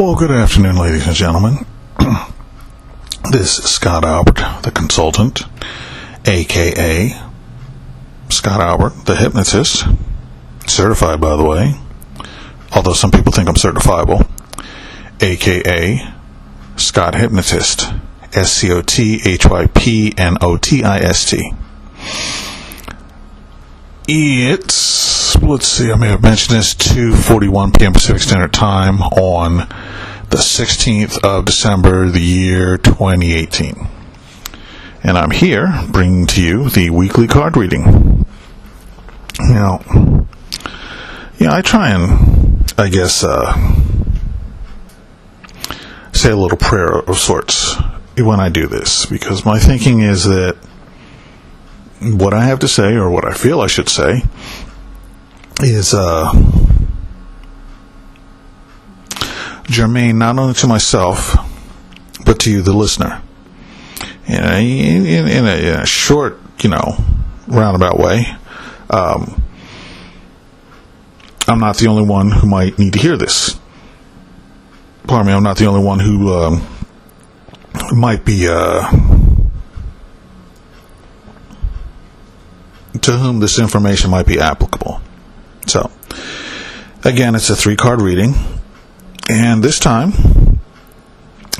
Well, good afternoon, ladies and gentlemen. this is Scott Albert, the consultant, aka Scott Albert, the hypnotist, certified, by the way, although some people think I'm certifiable, aka Scott Hypnotist, S C O T H Y P N O T I S T. It's let's see, I may have mentioned this 2:41 p.m. Pacific Standard Time on the 16th of December, the year 2018, and I'm here bringing to you the weekly card reading. Now, yeah, I try and I guess uh, say a little prayer of sorts when I do this because my thinking is that what I have to say, or what I feel I should say, is uh, germane not only to myself, but to you, the listener. In a, in, in a, in a short, you know, roundabout way, um, I'm not the only one who might need to hear this. Pardon me, I'm not the only one who um, might be. Uh, to whom this information might be applicable. So, again, it's a three card reading, and this time,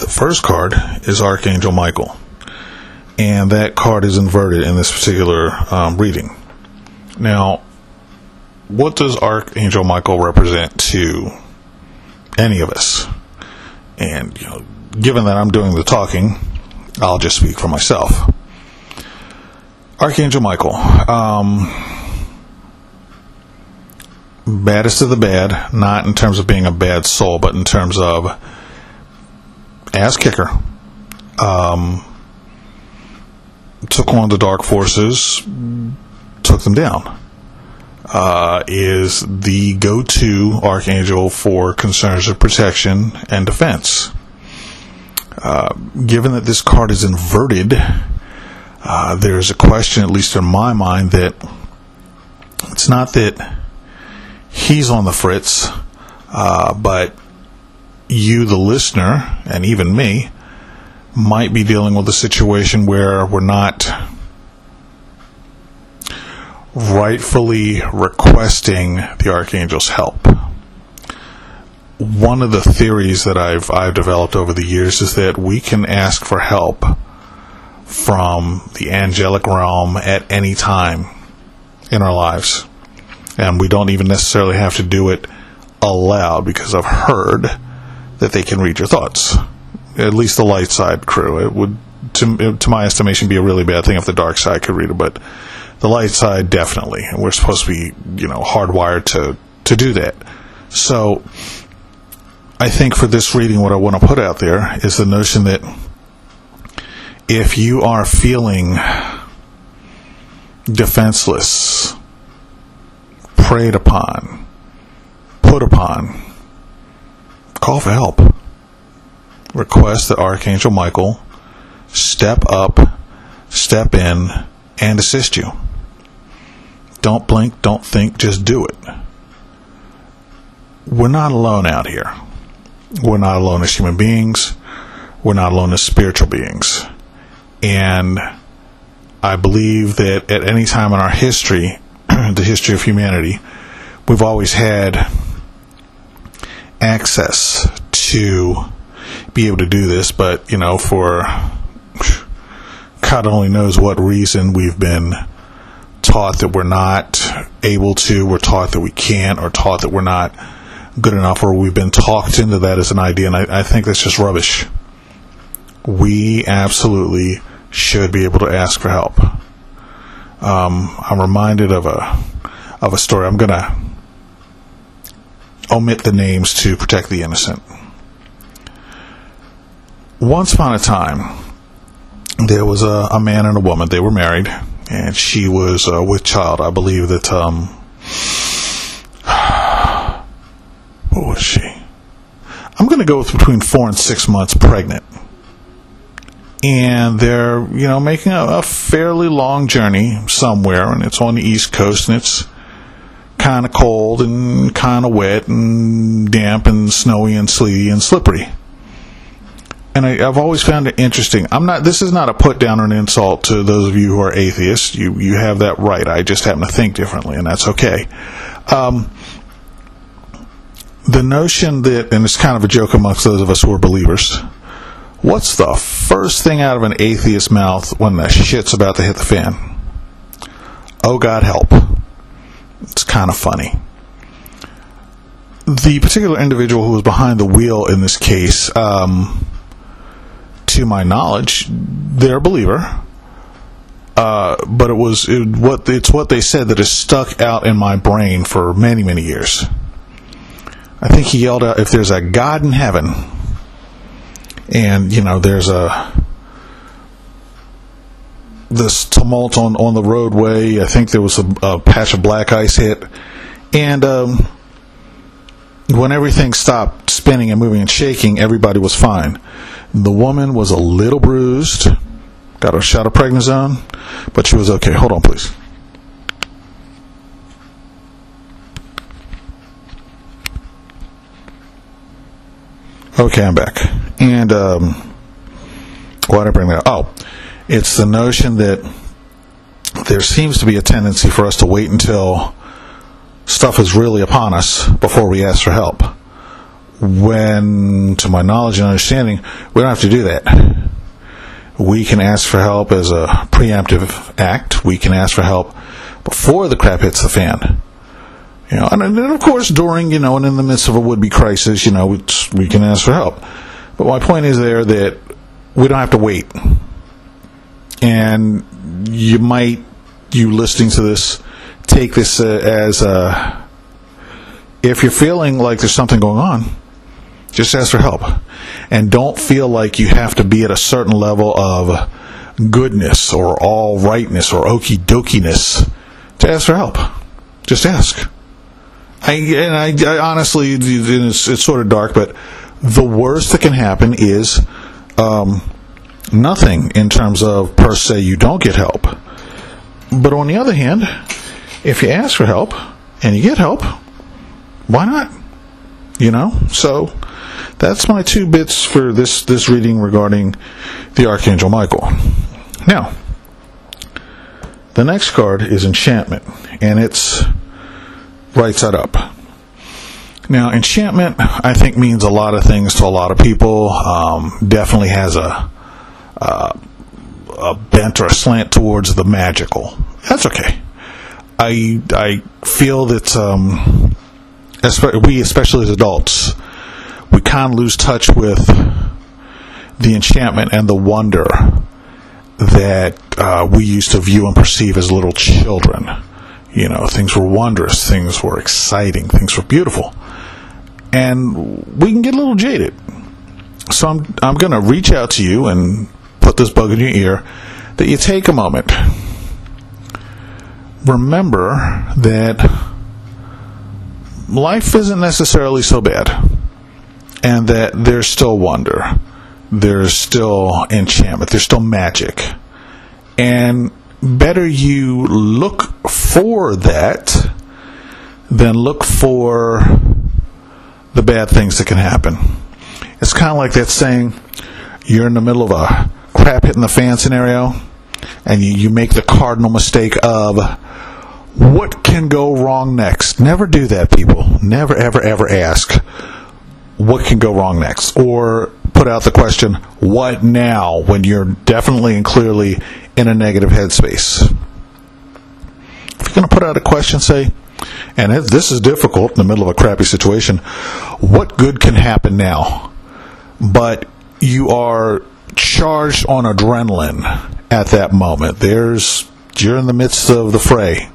the first card is Archangel Michael, and that card is inverted in this particular um, reading. Now, what does Archangel Michael represent to any of us? And, you know, given that I'm doing the talking, I'll just speak for myself. Archangel Michael, um, baddest of the bad, not in terms of being a bad soul, but in terms of ass kicker. Um, took on the dark forces, took them down. Uh, is the go-to archangel for concerns of protection and defense. Uh, given that this card is inverted, uh, there's a question, at least in my mind, that it's not that he's on the fritz, uh, but you, the listener, and even me, might be dealing with a situation where we're not rightfully requesting the archangel's help. One of the theories that I've I've developed over the years is that we can ask for help from the angelic realm at any time in our lives. And we don't even necessarily have to do it aloud because I've heard that they can read your thoughts. At least the light side crew. It would, to, to my estimation, be a really bad thing if the dark side could read it, but the light side definitely. We're supposed to be, you know, hardwired to, to do that. So, I think for this reading, what I want to put out there is the notion that if you are feeling defenseless, preyed upon, put upon, call for help. Request that Archangel Michael step up, step in, and assist you. Don't blink, don't think, just do it. We're not alone out here. We're not alone as human beings. We're not alone as spiritual beings. And I believe that at any time in our history, the history of humanity, we've always had access to be able to do this, but, you know, for God only knows what reason we've been taught that we're not able to, we're taught that we can't, or taught that we're not good enough, or we've been talked into that as an idea, and I, I think that's just rubbish. We absolutely should be able to ask for help. Um, I'm reminded of a of a story. I'm gonna omit the names to protect the innocent. Once upon a time, there was a, a man and a woman. They were married, and she was uh, with child. I believe that. Um, what was she? I'm going to go with between four and six months pregnant and they're you know making a, a, fairly long journey somewhere, and it's on the East Coast, and it's kind of cold and kind of wet and damp and snowy and sleety and slippery. And I, I've always found it interesting. I'm not. This is not a put down or an insult to those of you who are atheists. You you have that right. I just happen to think differently, and that's okay. Um, the notion that, and it's kind of a joke amongst those of us who are believers. What's the first thing out of an atheist mouth when the shit's about to hit the fan? Oh God, help! It's kind of funny. The particular individual who was behind the wheel in this case, um, to my knowledge, they're a believer. Uh, but it was it, what it's what they said that has stuck out in my brain for many many years. I think he yelled out, "If there's a God in heaven, and you know there's a this tumult on on the roadway. I think there was a, a patch of black ice hit, and um, when everything stopped spinning and moving and shaking, everybody was fine. The woman was a little bruised, got a shot of prednisone, but she was okay. Hold on, please. Okay, I'm back. And um, why did I bring that up? Oh, it's the notion that there seems to be a tendency for us to wait until stuff is really upon us before we ask for help. When, to my knowledge and understanding, we don't have to do that. We can ask for help as a preemptive act. We can ask for help before the crap hits the fan. You know, and then of course during, you know, and in the midst of a would-be crisis, you know, we can ask for help. But my point is there that we don't have to wait. And you might, you listening to this, take this uh, as a, if you're feeling like there's something going on, just ask for help. And don't feel like you have to be at a certain level of goodness or all rightness or okie dokiness to ask for help. Just ask. I, and I, I honestly, it's, it's, sort of dark, but the worst that can happen is um, nothing in terms of per se you don't get help. But on the other hand, if you ask for help and you get help, why not? You know? So that's my two bits for this, this reading regarding the Archangel Michael. Now, the next card is Enchantment, and it's right side up. Now, enchantment, I think, means a lot of things to a lot of people. Um, definitely has a, a, a bent or a slant towards the magical. That's okay. I I feel that um, we, especially as adults, we kind of lose touch with the enchantment and the wonder that uh, we used to view and perceive as little children. You know, things were wondrous, things were exciting, things were beautiful. And we can get a little jaded. So I'm, I'm going to reach out to you and put this bug in your ear that you take a moment. Remember that life isn't necessarily so bad, and that there's still wonder, there's still enchantment, there's still magic. And better you look for that than look for the bad things that can happen. It's kind of like that saying you're in the middle of a crap hitting the fan scenario and you, you make the cardinal mistake of what can go wrong next. Never do that, people. Never, ever, ever ask what can go wrong next. Or put out the question, what now, when you're definitely and clearly in a negative headspace. If you're going to put out a question, say, and this is difficult in the middle of a crappy situation, what good can happen now? But you are charged on adrenaline at that moment. There's you're in the midst of the fray.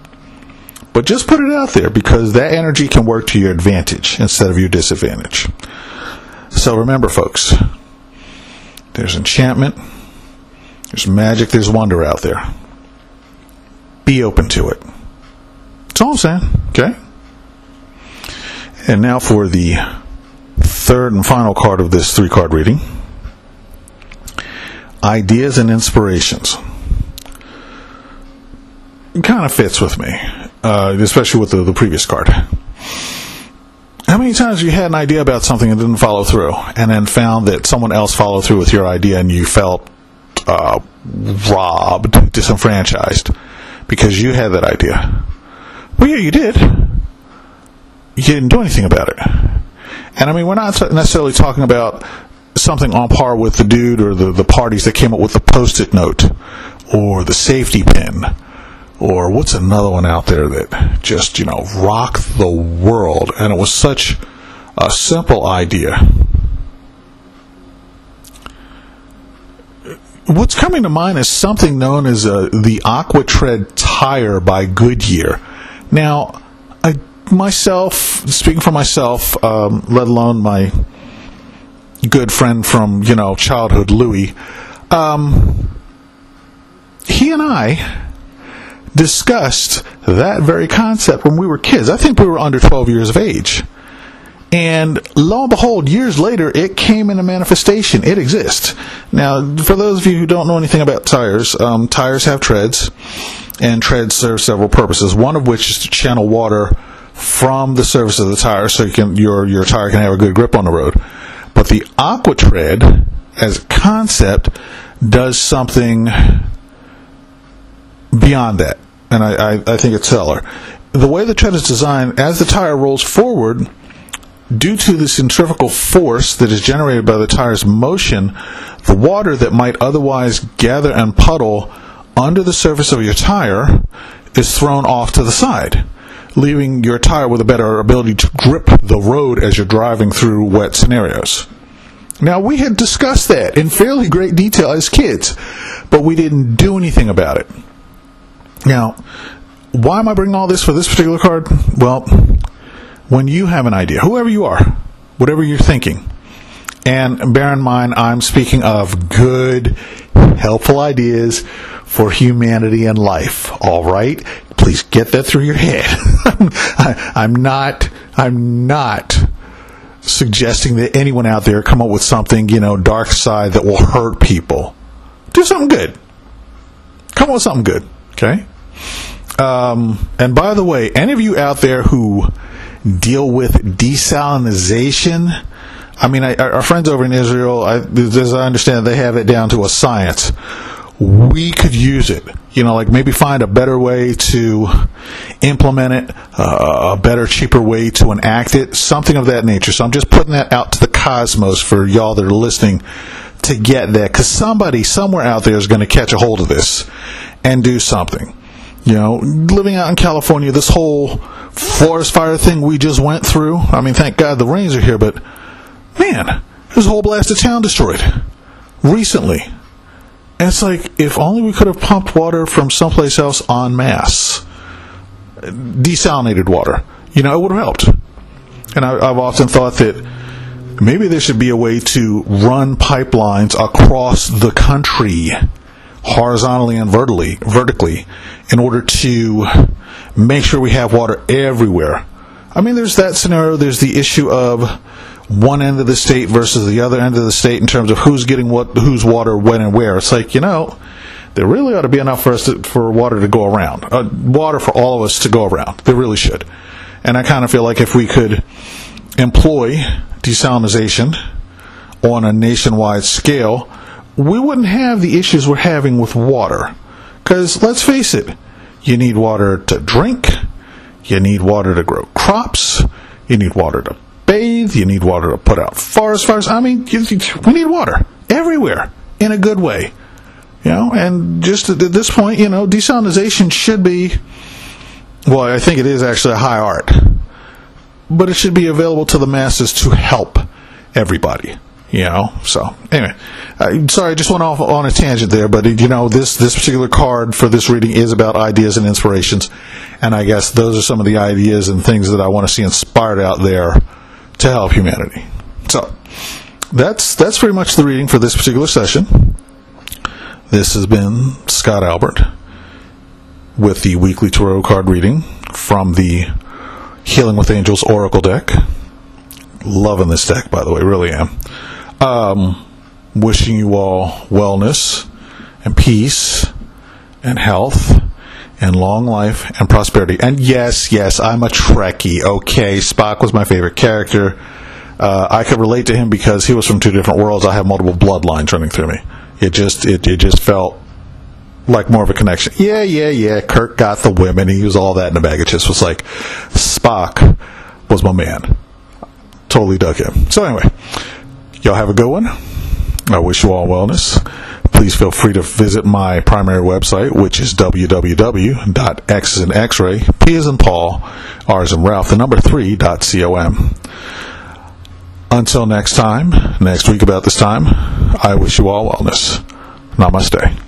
But just put it out there because that energy can work to your advantage instead of your disadvantage. So remember, folks, there's enchantment, there's magic, there's wonder out there. Be open to it. That's all I'm saying, okay? And now for the third and final card of this three card reading ideas and inspirations. It kind of fits with me. uh, especially with the, the previous card. How many times have you had an idea about something and didn't follow through, and then found that someone else followed through with your idea and you felt uh, robbed, disenfranchised because you had that idea? Well, yeah, you did. You didn't do anything about it. And I mean, we're not necessarily talking about something on par with the dude or the, the parties that came up with the post it note or the safety pin or what's another one out there that just, you know, rocked the world and it was such a simple idea. What's coming to mind is something known as uh, the Aquatred tire by Goodyear. Now, I myself, speaking for myself, um, let alone my good friend from you know childhood, Louis, um, he and I discussed that very concept when we were kids. I think we were under 12 years of age. And lo and behold, years later, it came into manifestation. It exists. Now, for those of you who don't know anything about tires, um, tires have treads, and treads serve several purposes. One of which is to channel water from the surface of the tire so you can, your, your tire can have a good grip on the road. But the Aquatred, as a concept, does something beyond that. And I, I, I think it's stellar. The way the tread is designed, as the tire rolls forward, due to the centrifugal force that is generated by the tire's motion, the water that might otherwise gather and puddle under the surface of your tire is thrown off to the side, leaving your tire with a better ability to grip the road as you're driving through wet scenarios. Now, we had discussed that in fairly great detail as kids, but we didn't do anything about it. Now, why am I bringing all this for this particular card? Well, when you have an idea, whoever you are, whatever you're thinking, and bear in mind, I'm speaking of good, helpful ideas for humanity and life. All right, please get that through your head. I'm not. I'm not suggesting that anyone out there come up with something, you know, dark side that will hurt people. Do something good. Come up with something good. Okay. Um, and by the way, any of you out there who deal with desalinization. I mean, I, our friends over in Israel, I, as I understand, they have it down to a science. We could use it. You know, like maybe find a better way to implement it, uh, a better, cheaper way to enact it, something of that nature. So I'm just putting that out to the cosmos for y'all that are listening to get that, because somebody somewhere out there is going to catch a hold of this and do something. You know, living out in California, this whole forest fire thing we just went through. I mean, thank God the rains are here, but man, there's a whole blasted town destroyed recently. And it's like, if only we could have pumped water from someplace else en masse, desalinated water, you know, it would have helped. And I, I've often thought that maybe there should be a way to run pipelines across the country horizontally and vertically, vertically in order to make sure we have water everywhere. I mean, there's that scenario. There's the issue of one end of the state versus the other end of the state in terms of who's getting what, whose water, when, and where. It's like you know, there really ought to be enough for us to, for water to go around, uh, water for all of us to go around. There really should. And I kind of feel like if we could employ desalination on a nationwide scale, we wouldn't have the issues we're having with water. Because let's face it, you need water to drink, you need water to grow crops, you need water to bathe, you need water to put out forest fires. I mean, we need water everywhere in a good way. You know, and just at this point, you know, desalination should be, well, I think it is actually a high art, but it should be available to the masses to help everybody you know. So anyway, uh, sorry, I just went off on a tangent there, but you know, this this particular card for this reading is about ideas and inspirations, and I guess those are some of the ideas and things that I want to see inspired out there to help humanity. So that's that's pretty much the reading for this particular session. This has been Scott Albert with the weekly tarot card reading from the Healing with Angels Oracle deck. Loving this deck, by the way, really am. Um, wishing you all wellness and peace and health and long life and prosperity. And yes, yes, I'm a Trekkie. Okay, Spock was my favorite character. Uh, I could relate to him because he was from two different worlds. I have multiple bloodlines running through me. It just it, it just felt like more of a connection. Yeah, yeah, yeah. Kirk got the women. He was all that in a bag of chips. Was like Spock was my man. Totally dug him. So anyway, y'all have a good one. I wish you all wellness. Please feel free to visit my primary website, which is www.x in X-ray, P is in Paul, R is in Ralph, the number three com. Until next time, next week about this time, I wish you all wellness. Namaste.